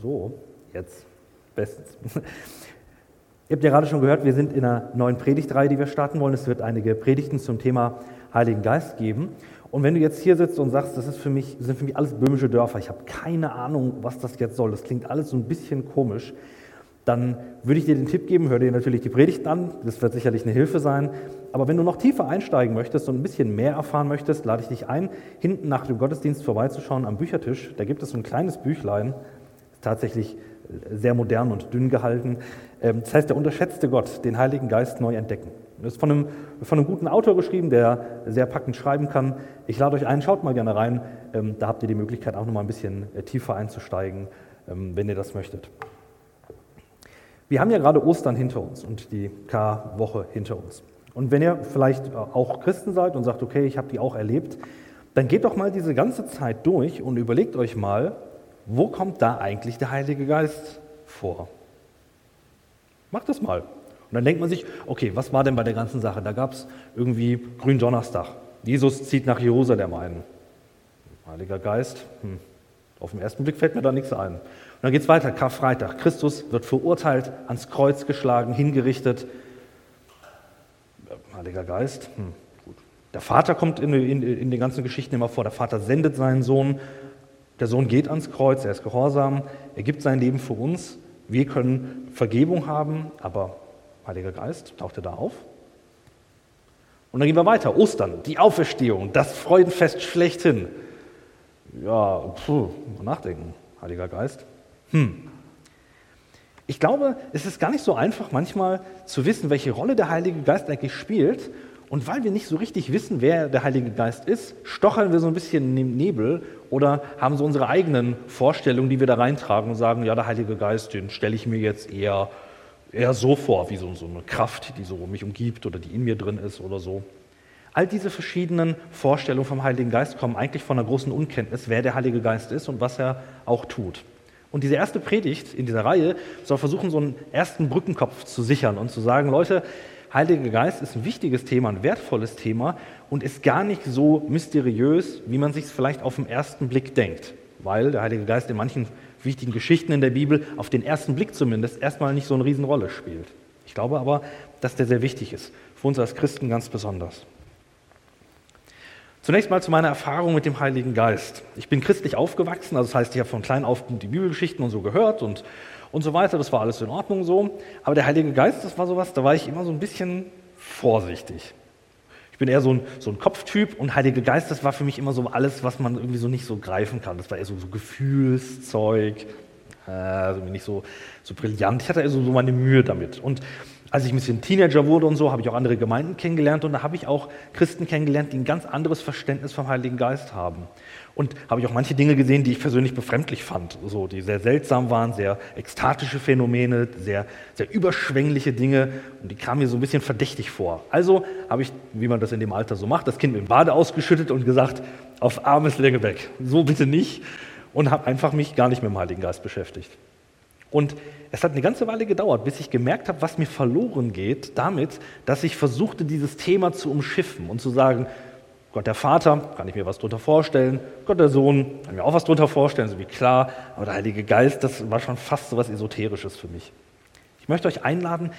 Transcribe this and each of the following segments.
So, jetzt. Bestens. Ihr habt ja gerade schon gehört, wir sind in einer neuen Predigtreihe, die wir starten wollen. Es wird einige Predigten zum Thema Heiligen Geist geben. Und wenn du jetzt hier sitzt und sagst, das ist für mich, sind für mich alles böhmische Dörfer, ich habe keine Ahnung, was das jetzt soll, das klingt alles so ein bisschen komisch, dann würde ich dir den Tipp geben, hör dir natürlich die Predigten an, das wird sicherlich eine Hilfe sein. Aber wenn du noch tiefer einsteigen möchtest und ein bisschen mehr erfahren möchtest, lade ich dich ein, hinten nach dem Gottesdienst vorbeizuschauen am Büchertisch. Da gibt es so ein kleines Büchlein, tatsächlich sehr modern und dünn gehalten. Ähm, das heißt, der unterschätzte Gott, den Heiligen Geist neu entdecken. Das ist von einem, von einem guten Autor geschrieben, der sehr packend schreiben kann. Ich lade euch ein, schaut mal gerne rein. Ähm, da habt ihr die Möglichkeit, auch noch mal ein bisschen äh, tiefer einzusteigen, ähm, wenn ihr das möchtet. Wir haben ja gerade Ostern hinter uns und die K-Woche hinter uns. Und wenn ihr vielleicht äh, auch Christen seid und sagt, okay, ich habe die auch erlebt, dann geht doch mal diese ganze Zeit durch und überlegt euch mal, wo kommt da eigentlich der Heilige Geist vor? Macht das mal. Und dann denkt man sich, okay, was war denn bei der ganzen Sache? Da gab es irgendwie Gründonnerstag. Jesus zieht nach Jerusalem ein. Heiliger Geist, hm. auf den ersten Blick fällt mir da nichts ein. Und dann geht es weiter, Karfreitag. Christus wird verurteilt, ans Kreuz geschlagen, hingerichtet. Heiliger Geist, hm. Gut. Der Vater kommt in, in, in den ganzen Geschichten immer vor. Der Vater sendet seinen Sohn. Der Sohn geht ans Kreuz, er ist gehorsam, er gibt sein Leben für uns. Wir können Vergebung haben, aber Heiliger Geist, taucht er da auf? Und dann gehen wir weiter. Ostern, die Auferstehung, das Freudenfest schlechthin. Ja, puh, mal nachdenken. Heiliger Geist. Hm. Ich glaube, es ist gar nicht so einfach, manchmal zu wissen, welche Rolle der Heilige Geist eigentlich spielt. Und weil wir nicht so richtig wissen, wer der Heilige Geist ist, stochern wir so ein bisschen im Nebel oder haben so unsere eigenen Vorstellungen, die wir da reintragen und sagen, ja, der Heilige Geist, den stelle ich mir jetzt eher, eher so vor, wie so, so eine Kraft, die so mich umgibt oder die in mir drin ist oder so. All diese verschiedenen Vorstellungen vom Heiligen Geist kommen eigentlich von einer großen Unkenntnis, wer der Heilige Geist ist und was er auch tut. Und diese erste Predigt in dieser Reihe soll versuchen, so einen ersten Brückenkopf zu sichern und zu sagen, Leute, Heiliger Geist ist ein wichtiges Thema, ein wertvolles Thema und ist gar nicht so mysteriös, wie man sich es vielleicht auf den ersten Blick denkt, weil der Heilige Geist in manchen wichtigen Geschichten in der Bibel auf den ersten Blick zumindest erstmal nicht so eine Riesenrolle spielt. Ich glaube aber, dass der sehr wichtig ist, für uns als Christen ganz besonders. Zunächst mal zu meiner Erfahrung mit dem Heiligen Geist. Ich bin christlich aufgewachsen, also das heißt, ich habe von klein auf die Bibelgeschichten und so gehört und und so weiter. Das war alles in Ordnung so. Aber der Heilige Geist, das war sowas, da war ich immer so ein bisschen vorsichtig. Ich bin eher so ein, so ein Kopftyp und Heilige Geist, das war für mich immer so alles, was man irgendwie so nicht so greifen kann. Das war eher so, so Gefühlszeug, äh, also nicht so, so brillant. Ich hatte also so meine Mühe damit. Und als ich ein bisschen Teenager wurde und so, habe ich auch andere Gemeinden kennengelernt und da habe ich auch Christen kennengelernt, die ein ganz anderes Verständnis vom Heiligen Geist haben. Und habe ich auch manche Dinge gesehen, die ich persönlich befremdlich fand, so, die sehr seltsam waren, sehr ekstatische Phänomene, sehr, sehr überschwängliche Dinge und die kamen mir so ein bisschen verdächtig vor. Also habe ich, wie man das in dem Alter so macht, das Kind mit dem Bade ausgeschüttet und gesagt, auf armes Länge weg, so bitte nicht und habe einfach mich gar nicht mit dem Heiligen Geist beschäftigt. Und es hat eine ganze Weile gedauert, bis ich gemerkt habe, was mir verloren geht, damit, dass ich versuchte, dieses Thema zu umschiffen und zu sagen, Gott der Vater, kann ich mir was drunter vorstellen. Gott der Sohn, kann ich mir auch was drunter vorstellen, so wie klar. Aber der Heilige Geist, das war schon fast so was Esoterisches für mich. Ich möchte euch einladen,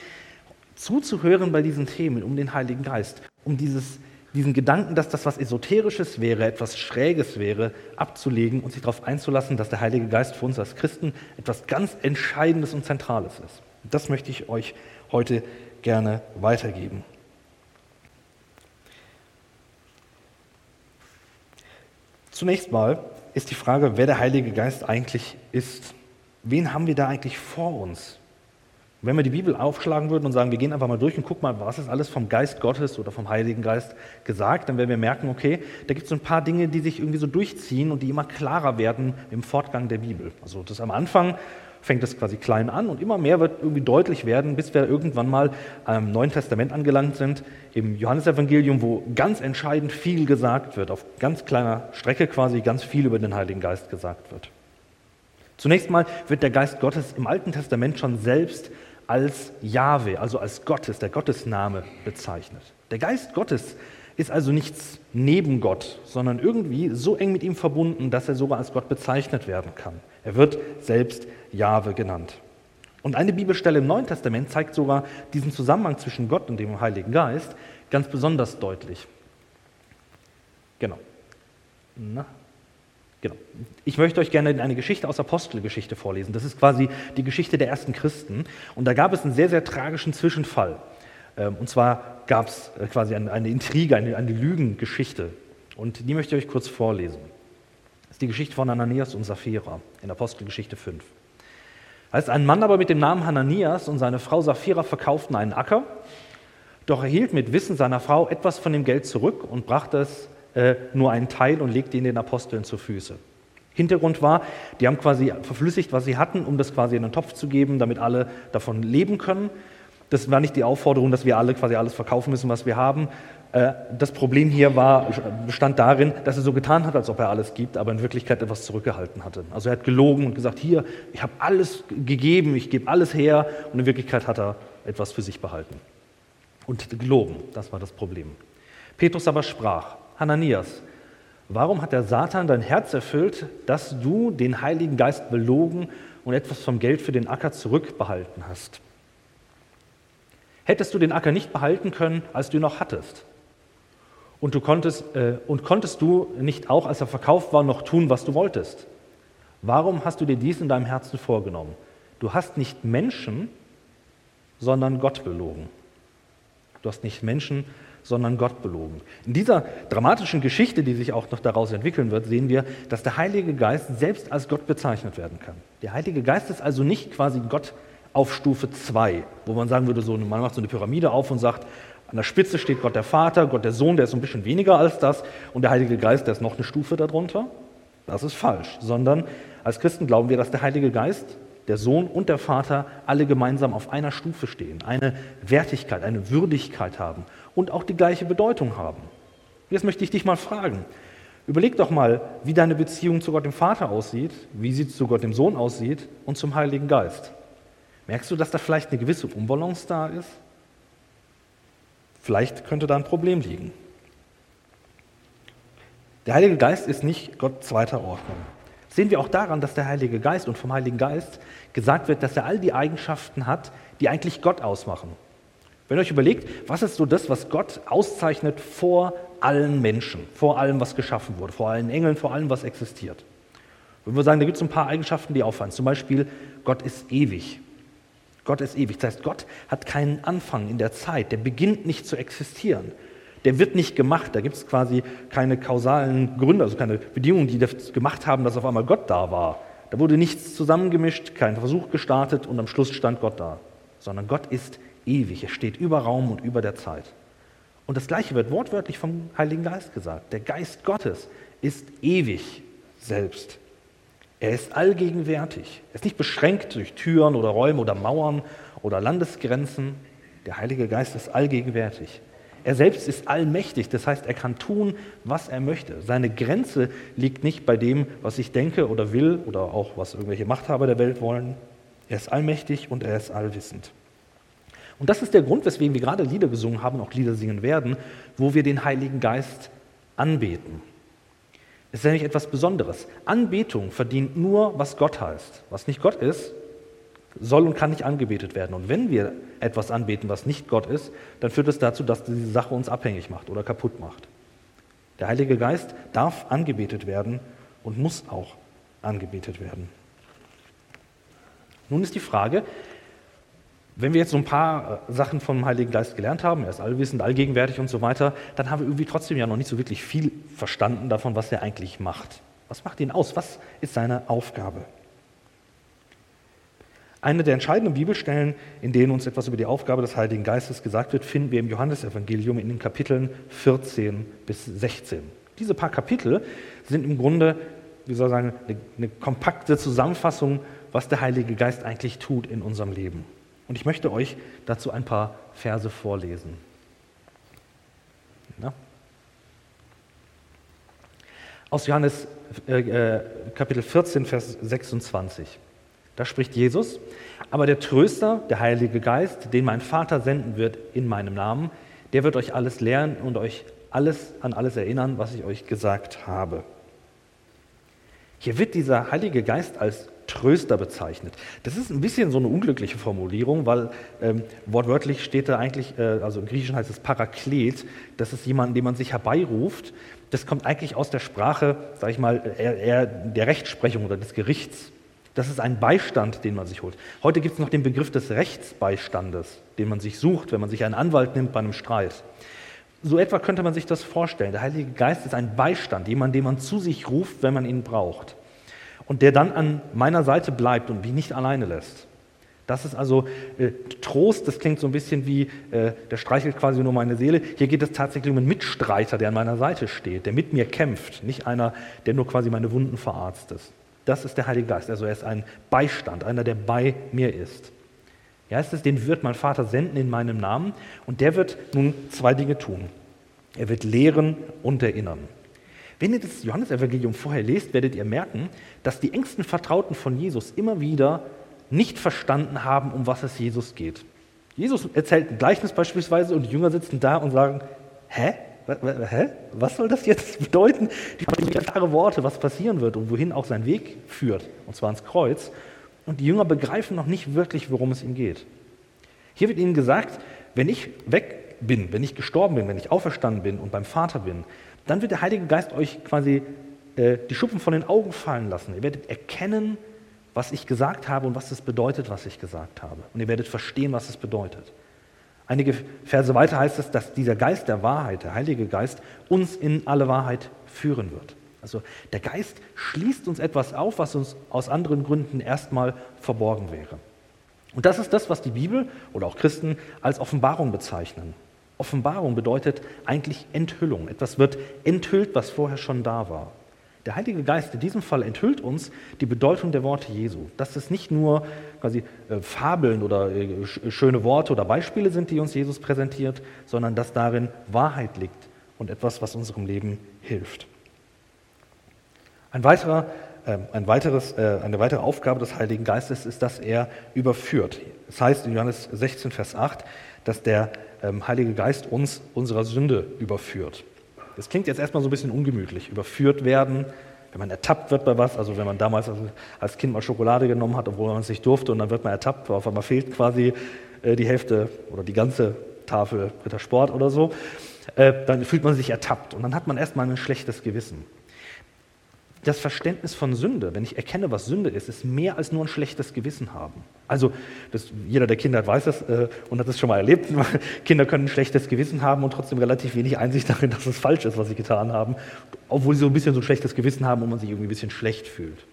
zuzuhören bei diesen Themen um den Heiligen Geist, um dieses, diesen Gedanken, dass das was Esoterisches wäre, etwas Schräges wäre, abzulegen und sich darauf einzulassen, dass der Heilige Geist für uns als Christen etwas ganz Entscheidendes und Zentrales ist. Das möchte ich euch heute gerne weitergeben. Zunächst mal ist die Frage, wer der Heilige Geist eigentlich ist. Wen haben wir da eigentlich vor uns? Wenn wir die Bibel aufschlagen würden und sagen, wir gehen einfach mal durch und gucken mal, was ist alles vom Geist Gottes oder vom Heiligen Geist gesagt, dann werden wir merken, okay, da gibt es so ein paar Dinge, die sich irgendwie so durchziehen und die immer klarer werden im Fortgang der Bibel. Also das am Anfang fängt es quasi klein an und immer mehr wird irgendwie deutlich werden, bis wir irgendwann mal im Neuen Testament angelangt sind, im Johannesevangelium, wo ganz entscheidend viel gesagt wird, auf ganz kleiner Strecke quasi ganz viel über den Heiligen Geist gesagt wird. Zunächst mal wird der Geist Gottes im Alten Testament schon selbst als Jahwe, also als Gottes, der Gottesname bezeichnet. Der Geist Gottes ist also nichts neben Gott, sondern irgendwie so eng mit ihm verbunden, dass er sogar als Gott bezeichnet werden kann. Er wird selbst Jahwe genannt. Und eine Bibelstelle im Neuen Testament zeigt sogar diesen Zusammenhang zwischen Gott und dem Heiligen Geist ganz besonders deutlich. Genau. Na, genau. Ich möchte euch gerne eine Geschichte aus Apostelgeschichte vorlesen. Das ist quasi die Geschichte der ersten Christen. Und da gab es einen sehr, sehr tragischen Zwischenfall. Ähm, und zwar gab es äh, quasi eine Intrige, eine, eine Lügengeschichte. Und die möchte ich euch kurz vorlesen. Das ist die Geschichte von Ananias und Sapphira in Apostelgeschichte 5. Als ein Mann aber mit dem Namen Hananias und seine Frau Sapphira verkauften einen Acker, doch erhielt mit Wissen seiner Frau etwas von dem Geld zurück und brachte es äh, nur einen Teil und legte ihn den Aposteln zu Füße. Hintergrund war, die haben quasi verflüssigt, was sie hatten, um das quasi in einen Topf zu geben, damit alle davon leben können. Das war nicht die Aufforderung, dass wir alle quasi alles verkaufen müssen, was wir haben. Äh, das Problem hier war, bestand darin, dass er so getan hat, als ob er alles gibt, aber in Wirklichkeit etwas zurückgehalten hatte. Also er hat gelogen und gesagt, hier, ich habe alles gegeben, ich gebe alles her und in Wirklichkeit hat er etwas für sich behalten. Und gelogen, das war das Problem. Petrus aber sprach, Hananias, warum hat der Satan dein Herz erfüllt, dass du den Heiligen Geist belogen und etwas vom Geld für den Acker zurückbehalten hast? Hättest du den Acker nicht behalten können, als du ihn noch hattest? Und, du konntest, äh, und konntest du nicht auch, als er verkauft war, noch tun, was du wolltest? Warum hast du dir dies in deinem Herzen vorgenommen? Du hast nicht Menschen, sondern Gott belogen. Du hast nicht Menschen, sondern Gott belogen. In dieser dramatischen Geschichte, die sich auch noch daraus entwickeln wird, sehen wir, dass der Heilige Geist selbst als Gott bezeichnet werden kann. Der Heilige Geist ist also nicht quasi Gott auf Stufe 2, wo man sagen würde, so, man macht so eine Pyramide auf und sagt, an der Spitze steht Gott der Vater, Gott der Sohn, der ist ein bisschen weniger als das, und der Heilige Geist, der ist noch eine Stufe darunter. Das ist falsch, sondern als Christen glauben wir, dass der Heilige Geist, der Sohn und der Vater alle gemeinsam auf einer Stufe stehen, eine Wertigkeit, eine Würdigkeit haben und auch die gleiche Bedeutung haben. Jetzt möchte ich dich mal fragen. Überleg doch mal, wie deine Beziehung zu Gott dem Vater aussieht, wie sie zu Gott dem Sohn aussieht und zum Heiligen Geist. Merkst du, dass da vielleicht eine gewisse Unbalance da ist? Vielleicht könnte da ein Problem liegen. Der Heilige Geist ist nicht Gott zweiter Ordnung. Sehen wir auch daran, dass der Heilige Geist und vom Heiligen Geist gesagt wird, dass er all die Eigenschaften hat, die eigentlich Gott ausmachen. Wenn ihr euch überlegt, was ist so das, was Gott auszeichnet vor allen Menschen, vor allem, was geschaffen wurde, vor allen Engeln, vor allem, was existiert. Würden wir sagen, da gibt es ein paar Eigenschaften, die auffallen. Zum Beispiel, Gott ist ewig. Gott ist ewig. Das heißt, Gott hat keinen Anfang in der Zeit. Der beginnt nicht zu existieren. Der wird nicht gemacht. Da gibt es quasi keine kausalen Gründe, also keine Bedingungen, die das gemacht haben, dass auf einmal Gott da war. Da wurde nichts zusammengemischt, kein Versuch gestartet und am Schluss stand Gott da. Sondern Gott ist ewig. Er steht über Raum und über der Zeit. Und das Gleiche wird wortwörtlich vom Heiligen Geist gesagt. Der Geist Gottes ist ewig selbst. Er ist allgegenwärtig. Er ist nicht beschränkt durch Türen oder Räume oder Mauern oder Landesgrenzen. Der Heilige Geist ist allgegenwärtig. Er selbst ist allmächtig, das heißt, er kann tun, was er möchte. Seine Grenze liegt nicht bei dem, was ich denke oder will oder auch was irgendwelche Machthaber der Welt wollen. Er ist allmächtig und er ist allwissend. Und das ist der Grund, weswegen wir gerade Lieder gesungen haben, auch Lieder singen werden, wo wir den Heiligen Geist anbeten. Es ist nämlich etwas Besonderes. Anbetung verdient nur, was Gott heißt. Was nicht Gott ist, soll und kann nicht angebetet werden. Und wenn wir etwas anbeten, was nicht Gott ist, dann führt es dazu, dass diese Sache uns abhängig macht oder kaputt macht. Der Heilige Geist darf angebetet werden und muss auch angebetet werden. Nun ist die Frage, wenn wir jetzt so ein paar äh, Sachen vom Heiligen Geist gelernt haben, er ist allwissend, allgegenwärtig und so weiter, dann haben wir irgendwie trotzdem ja noch nicht so wirklich viel verstanden davon, was er eigentlich macht. Was macht ihn aus? Was ist seine Aufgabe? Eine der entscheidenden Bibelstellen, in denen uns etwas über die Aufgabe des Heiligen Geistes gesagt wird, finden wir im Johannesevangelium in den Kapiteln 14 bis 16. Diese paar Kapitel sind im Grunde, wie soll ich sagen, eine, eine kompakte Zusammenfassung, was der Heilige Geist eigentlich tut in unserem Leben. Und ich möchte euch dazu ein paar Verse vorlesen. Ja. Aus Johannes äh, äh Kapitel 14, Vers 26. Da spricht Jesus, aber der Tröster, der Heilige Geist, den mein Vater senden wird in meinem Namen, der wird euch alles lernen und euch alles an alles erinnern, was ich euch gesagt habe. Hier wird dieser Heilige Geist als Tröster bezeichnet. Das ist ein bisschen so eine unglückliche Formulierung, weil ähm, wortwörtlich steht da eigentlich, äh, also im Griechischen heißt es Paraklet, das ist jemand, den man sich herbeiruft. Das kommt eigentlich aus der Sprache, sage ich mal, eher, eher der Rechtsprechung oder des Gerichts. Das ist ein Beistand, den man sich holt. Heute gibt es noch den Begriff des Rechtsbeistandes, den man sich sucht, wenn man sich einen Anwalt nimmt bei einem Streit. So etwa könnte man sich das vorstellen. Der Heilige Geist ist ein Beistand, jemand, den man zu sich ruft, wenn man ihn braucht. Und der dann an meiner Seite bleibt und mich nicht alleine lässt. Das ist also äh, Trost, das klingt so ein bisschen wie, äh, der streichelt quasi nur meine Seele. Hier geht es tatsächlich um einen Mitstreiter, der an meiner Seite steht, der mit mir kämpft, nicht einer, der nur quasi meine Wunden verarztet. Das ist der Heilige Geist. Also er ist ein Beistand, einer, der bei mir ist. Ja, es ist, den wird mein Vater senden in meinem Namen und der wird nun zwei Dinge tun. Er wird lehren und erinnern. Wenn ihr das Johannesevangelium vorher lest, werdet ihr merken, dass die engsten Vertrauten von Jesus immer wieder nicht verstanden haben, um was es Jesus geht. Jesus erzählt ein Gleichnis beispielsweise und die Jünger sitzen da und sagen, hä? Hä? Was soll das jetzt bedeuten? Die haben klare Worte, was passieren wird und wohin auch sein Weg führt, und zwar ans Kreuz. Und die Jünger begreifen noch nicht wirklich, worum es ihm geht. Hier wird ihnen gesagt, wenn ich weg bin, wenn ich gestorben bin, wenn ich auferstanden bin und beim Vater bin, dann wird der Heilige Geist euch quasi äh, die Schuppen von den Augen fallen lassen. Ihr werdet erkennen, was ich gesagt habe und was es bedeutet, was ich gesagt habe. Und ihr werdet verstehen, was es bedeutet. Einige Verse weiter heißt es, dass dieser Geist der Wahrheit, der Heilige Geist, uns in alle Wahrheit führen wird. Also der Geist schließt uns etwas auf, was uns aus anderen Gründen erstmal verborgen wäre. Und das ist das, was die Bibel oder auch Christen als Offenbarung bezeichnen. Offenbarung bedeutet eigentlich Enthüllung. Etwas wird enthüllt, was vorher schon da war. Der Heilige Geist in diesem Fall enthüllt uns die Bedeutung der Worte Jesu. Dass es nicht nur quasi äh, Fabeln oder äh, schöne Worte oder Beispiele sind, die uns Jesus präsentiert, sondern dass darin Wahrheit liegt und etwas, was unserem Leben hilft. Ein weiterer, ein weiteres, äh, eine weitere Aufgabe des Heiligen Geistes ist, dass er überführt. Es das heißt in Johannes 16, Vers 8, dass der ähm, Heilige Geist uns unserer Sünde überführt. Das klingt jetzt erstmal so ein bisschen ungemütlich. Überführt werden, wenn man ertappt wird bei was, also wenn man damals als Kind mal Schokolade genommen hat, obwohl man es nicht durfte, und dann wird man ertappt, auf einmal fehlt quasi äh, die Hälfte oder die ganze Tafel Rittersport oder so, äh, dann fühlt man sich ertappt und dann hat man erstmal ein schlechtes Gewissen das Verständnis von Sünde, wenn ich erkenne, was Sünde ist, ist mehr als nur ein schlechtes Gewissen haben. Also das, jeder, der Kinder hat, weiß das äh, und hat das schon mal erlebt. Kinder können ein schlechtes Gewissen haben und trotzdem relativ wenig Einsicht darin, dass es falsch ist, was sie getan haben, obwohl sie so ein bisschen so ein schlechtes Gewissen haben und man sich irgendwie ein bisschen schlecht fühlt.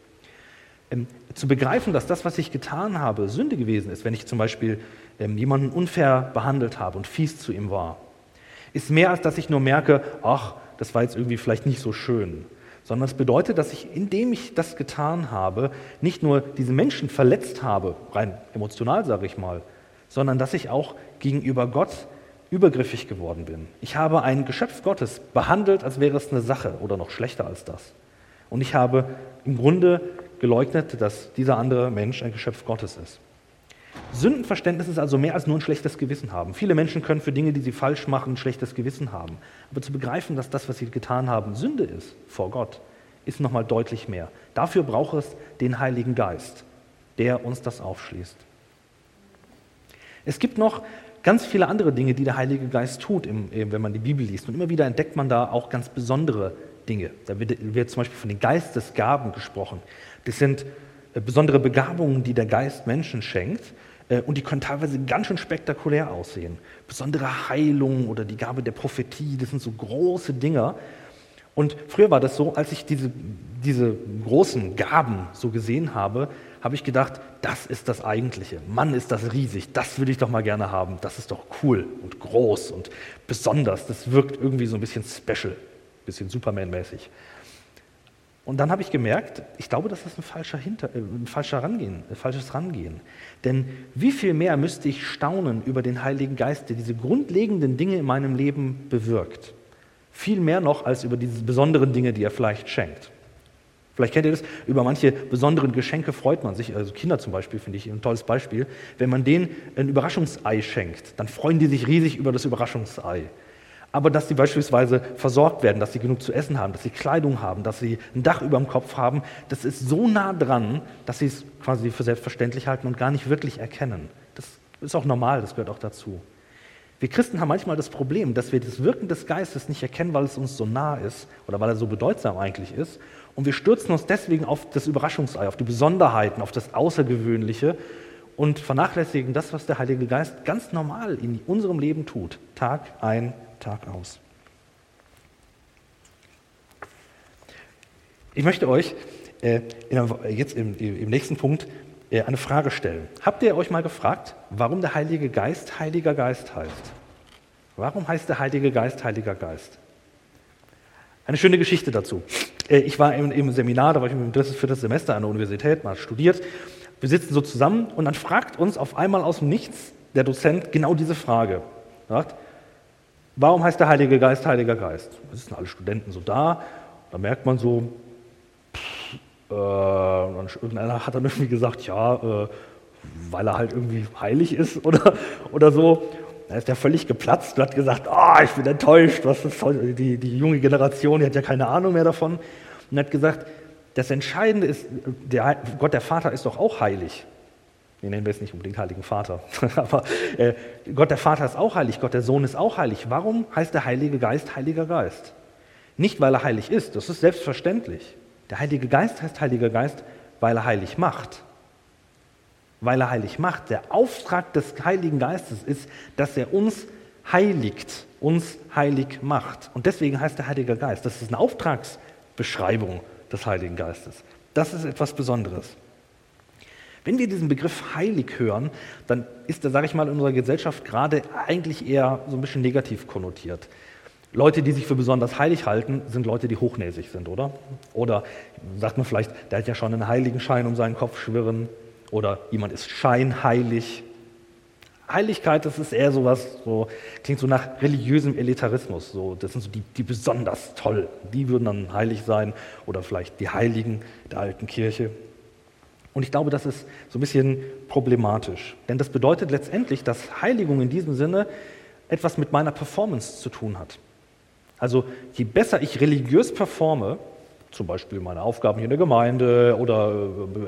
Ähm, zu begreifen, dass das, was ich getan habe, Sünde gewesen ist, wenn ich zum Beispiel ähm, jemanden unfair behandelt habe und fies zu ihm war, ist mehr als dass ich nur merke, ach, das war jetzt irgendwie vielleicht nicht so schön sondern es bedeutet, dass ich, indem ich das getan habe, nicht nur diese Menschen verletzt habe, rein emotional sage ich mal, sondern dass ich auch gegenüber Gott übergriffig geworden bin. Ich habe ein Geschöpf Gottes behandelt, als wäre es eine Sache oder noch schlechter als das. Und ich habe im Grunde geleugnet, dass dieser andere Mensch ein Geschöpf Gottes ist. Sündenverständnis ist also mehr als nur ein schlechtes Gewissen haben. Viele Menschen können für Dinge, die sie falsch machen, ein schlechtes Gewissen haben. Aber zu begreifen, dass das, was sie getan haben, Sünde ist vor Gott, ist nochmal deutlich mehr. Dafür braucht es den Heiligen Geist, der uns das aufschließt. Es gibt noch ganz viele andere Dinge, die der Heilige Geist tut, wenn man die Bibel liest. Und immer wieder entdeckt man da auch ganz besondere Dinge. Da wird, zum Beispiel von den Geistesgaben gesprochen. Das sind äh, besondere Begabungen, die der Geist Menschen schenkt. Äh, und die können teilweise ganz schön spektakulär aussehen. Besondere Heilung oder die Gabe der Prophetie, das sind so große Dinger. Und früher war das so, als ich diese, diese großen Gaben so gesehen habe, habe ich gedacht, das ist das Eigentliche. Mann, ist das riesig, das würde ich doch mal gerne haben. Das ist doch cool und groß und besonders. Das wirkt irgendwie so ein bisschen special, ein bisschen Superman-mäßig. Und dann habe ich gemerkt, ich glaube, das ist ein, falscher Hinter, äh, ein falscher Rangehen, ein falsches Rangehen. Denn wie viel mehr müsste ich staunen über den Heiligen Geist, der diese grundlegenden Dinge in meinem Leben bewirkt? Viel mehr noch als über diese besonderen Dinge, die er vielleicht schenkt. Vielleicht kennt ihr das, über manche besonderen Geschenke freut man sich, also Kinder zum Beispiel finde ich ein tolles Beispiel. Wenn man denen ein Überraschungsei schenkt, dann freuen die sich riesig über das Überraschungsei. Aber dass sie beispielsweise versorgt werden, dass sie genug zu essen haben, dass sie Kleidung haben, dass sie ein Dach über dem Kopf haben, das ist so nah dran, dass sie es quasi für selbstverständlich halten und gar nicht wirklich erkennen. Das ist auch normal, das gehört auch dazu. Wir Christen haben manchmal das Problem, dass wir das Wirken des Geistes nicht erkennen, weil es uns so nah ist oder weil er so bedeutsam eigentlich ist. Und wir stürzen uns deswegen auf das Überraschungsei, auf die Besonderheiten, auf das Außergewöhnliche und vernachlässigen das, was der Heilige Geist ganz normal in unserem Leben tut, Tag ein, Tag aus. Ich möchte euch äh, jetzt im, nächsten Punkt äh, eine Frage stellen. Habt ihr euch mal gefragt, warum der Heilige Geist Heiliger Geist heißt? Warum heißt der Heilige Geist Heiliger Geist? Eine schöne Geschichte dazu. Äh, ich war im, im Seminar, da war ich im drittes, viertes Semester an der Universität, mal studiert. Wir sitzen so zusammen und dann fragt uns auf einmal aus dem Nichts der Dozent genau diese Frage. Sagt, warum heißt der Heilige Geist Heiliger Geist? Es sind alle Studenten so da. Da merkt man so, äh, irgendeiner hat dann irgendwie gesagt, ja, äh, weil er halt irgendwie heilig ist oder, oder so. Da ist er völlig geplatzt und hat gesagt, oh, ich bin enttäuscht, was ist die, die junge Generation, die hat ja keine Ahnung mehr davon. Und hat gesagt, das Entscheidende ist, der, Gott der Vater ist doch auch heilig. Wir nennen wir es nicht unbedingt Heiligen Vater, aber äh, Gott der Vater ist auch heilig, Gott der Sohn ist auch heilig. Warum heißt der Heilige Geist Heiliger Geist? Nicht, weil er heilig ist, das ist selbstverständlich. Der Heilige Geist heißt Heiliger Geist, weil er heilig macht. Weil er heilig macht. Der Auftrag des Heiligen Geistes ist, dass er uns heiligt, uns heilig macht. Und deswegen heißt der Heilige Geist. Das ist eine Auftragsbeschreibung des Heiligen Geistes. Das ist etwas Besonderes. Wenn wir diesen Begriff heilig hören, dann ist er, sage ich mal, in unserer Gesellschaft gerade eigentlich eher so ein bisschen negativ konnotiert. Leute, die sich für besonders heilig halten, sind Leute, die hochnäsig sind, oder? Oder sagt man vielleicht, der hat ja schon einen Heiligenschein um seinen Kopf schwirren. Oder jemand ist scheinheilig. Heiligkeit, das ist eher sowas, so, klingt so nach religiösem Elitarismus. So, das sind so die, die besonders toll. Die würden dann heilig sein. Oder vielleicht die Heiligen der alten Kirche. Und ich glaube, das ist so ein bisschen problematisch. Denn das bedeutet letztendlich, dass Heiligung in diesem Sinne etwas mit meiner Performance zu tun hat. Also je besser ich religiös performe, zum Beispiel meine Aufgaben hier in der Gemeinde oder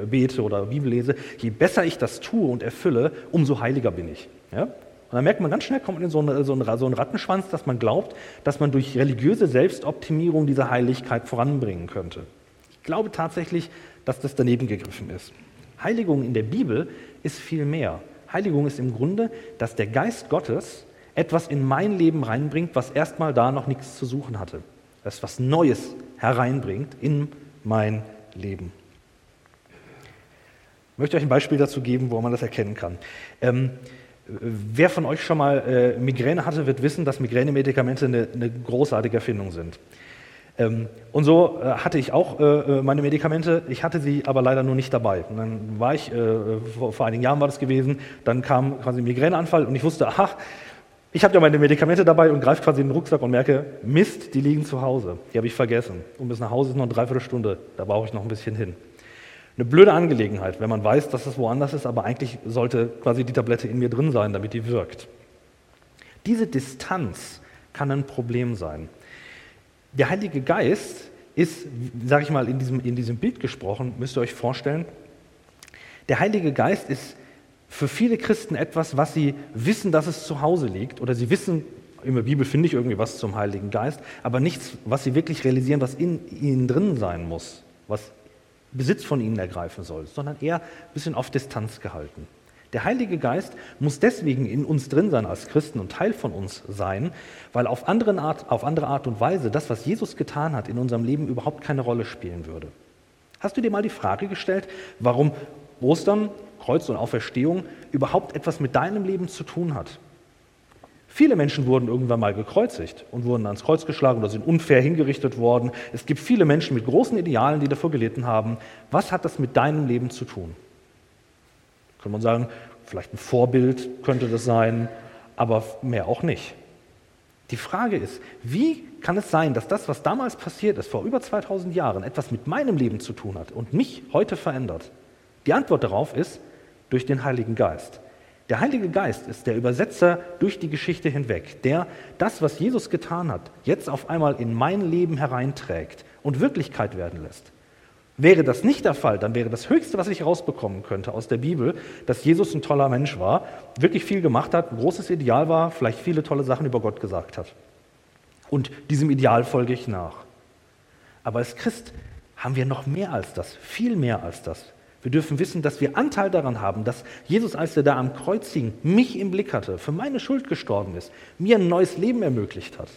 äh, bete oder Bibel lese, je besser ich das tue und erfülle, umso heiliger bin ich. Ja? Und dann merkt man ganz schnell, kommt man in so einen, so, einen, so einen Rattenschwanz, dass man glaubt, dass man durch religiöse Selbstoptimierung diese Heiligkeit voranbringen könnte. Ich glaube tatsächlich, dass das daneben gegriffen ist. Heiligung in der Bibel ist viel mehr. Heiligung ist im Grunde, dass der Geist Gottes etwas in mein Leben reinbringt, was erstmal da noch nichts zu suchen hatte. Das was Neues hereinbringt in mein Leben. Ich möchte euch ein Beispiel dazu geben, wo man das erkennen kann. Ähm, wer von euch schon mal äh, Migräne hatte, wird wissen, dass Migränemedikamente eine, eine großartige Erfindung sind. Ähm, und so äh, hatte ich auch äh, äh, meine Medikamente, ich hatte sie aber leider nur nicht dabei. Und dann war ich, vor, vor, einigen Jahren war das gewesen, dann kam quasi ein Migräneanfall und ich wusste, aha, ich habe ja meine Medikamente dabei und greife quasi in den Rucksack und merke, Mist, die liegen zu Hause. Die habe ich vergessen. Und bis nach Hause ist noch eine Dreiviertelstunde. Da brauche ich noch ein bisschen hin. Eine blöde Angelegenheit, wenn man weiß, dass es woanders ist, aber eigentlich sollte quasi die Tablette in mir drin sein, damit die wirkt. Diese Distanz kann ein Problem sein. Der Heilige Geist ist, sage ich mal, in diesem, in diesem Bild gesprochen, müsst ihr euch vorstellen, der Heilige Geist ist für viele Christen etwas, was sie wissen, dass es zu Hause liegt, oder sie wissen, in der Bibel finde ich irgendwie was zum Heiligen Geist, aber nichts, was sie wirklich realisieren, was in ihnen drin sein muss, was Besitz von ihnen ergreifen soll, sondern eher ein bisschen auf Distanz gehalten. Der Heilige Geist muss deswegen in uns drin sein als Christen und Teil von uns sein, weil auf, Art, auf andere Art und Weise das, was Jesus getan hat in unserem Leben, überhaupt keine Rolle spielen würde. Hast du dir mal die Frage gestellt, warum Ostern Kreuz und Auferstehung überhaupt etwas mit deinem Leben zu tun hat. Viele Menschen wurden irgendwann mal gekreuzigt und wurden ans Kreuz geschlagen oder sind unfair hingerichtet worden. Es gibt viele Menschen mit großen Idealen, die davor gelitten haben. Was hat das mit deinem Leben zu tun? Könnte man sagen, vielleicht ein Vorbild könnte das sein, aber mehr auch nicht. Die Frage ist, wie kann es sein, dass das, was damals passiert ist, vor über 2000 Jahren, etwas mit meinem Leben zu tun hat und mich heute verändert? Die Antwort darauf ist, durch den Heiligen Geist. Der Heilige Geist ist der Übersetzer durch die Geschichte hinweg, der das, was Jesus getan hat, jetzt auf einmal in mein Leben hereinträgt und Wirklichkeit werden lässt. Wäre das nicht der Fall, dann wäre das Höchste, was ich rausbekommen könnte aus der Bibel, dass Jesus ein toller Mensch war, wirklich viel gemacht hat, ein großes Ideal war, vielleicht viele tolle Sachen über Gott gesagt hat. Und diesem Ideal folge ich nach. Aber als Christ haben wir noch mehr als das, viel mehr als das. Wir dürfen wissen, dass wir Anteil daran haben, dass Jesus, als er da am Kreuz hing, mich im Blick hatte, für meine Schuld gestorben ist, mir ein neues Leben ermöglicht hat.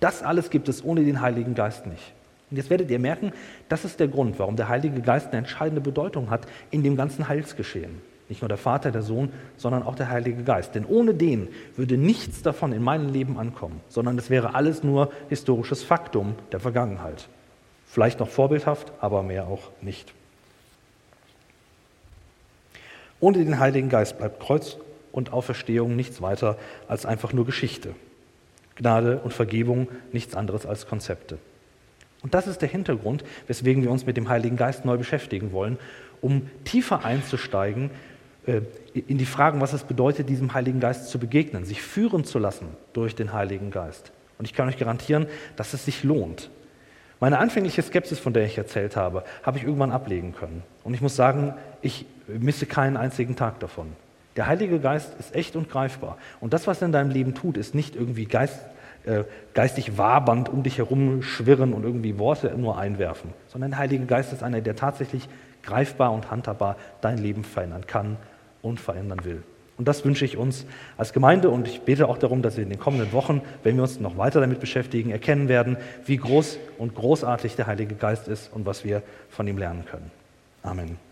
Das alles gibt es ohne den Heiligen Geist nicht. Und jetzt werdet ihr merken, das ist der Grund, warum der Heilige Geist eine entscheidende Bedeutung hat in dem ganzen Heilsgeschehen. Nicht nur der Vater, der Sohn, sondern auch der Heilige Geist. Denn ohne den würde nichts davon in meinem Leben ankommen, sondern es wäre alles nur historisches Faktum der Vergangenheit. Vielleicht noch vorbildhaft, aber mehr auch nicht. Ohne den Heiligen Geist bleibt Kreuz und Auferstehung nichts weiter als einfach nur Geschichte. Gnade und Vergebung nichts anderes als Konzepte. Und das ist der Hintergrund, weswegen wir uns mit dem Heiligen Geist neu beschäftigen wollen, um tiefer einzusteigen äh, in die Fragen, was es bedeutet, diesem Heiligen Geist zu begegnen, sich führen zu lassen durch den Heiligen Geist. Und ich kann euch garantieren, dass es sich lohnt. Meine anfängliche Skepsis, von der ich erzählt habe, habe ich irgendwann ablegen können. Und ich muss sagen, ich misse keinen einzigen Tag davon. Der Heilige Geist ist echt und greifbar. Und das, was er in deinem Leben tut, ist nicht irgendwie Geist, äh, geistig wabernd um dich herum schwirren und irgendwie Worte nur einwerfen, sondern der Heilige Geist ist einer, der tatsächlich greifbar und handhabbar dein Leben verändern kann und verändern will. Und das wünsche ich uns als Gemeinde und ich bete auch darum, dass wir in den kommenden Wochen, wenn wir uns noch weiter damit beschäftigen, erkennen werden, wie groß und großartig der Heilige Geist ist und was wir von ihm lernen können. Amen.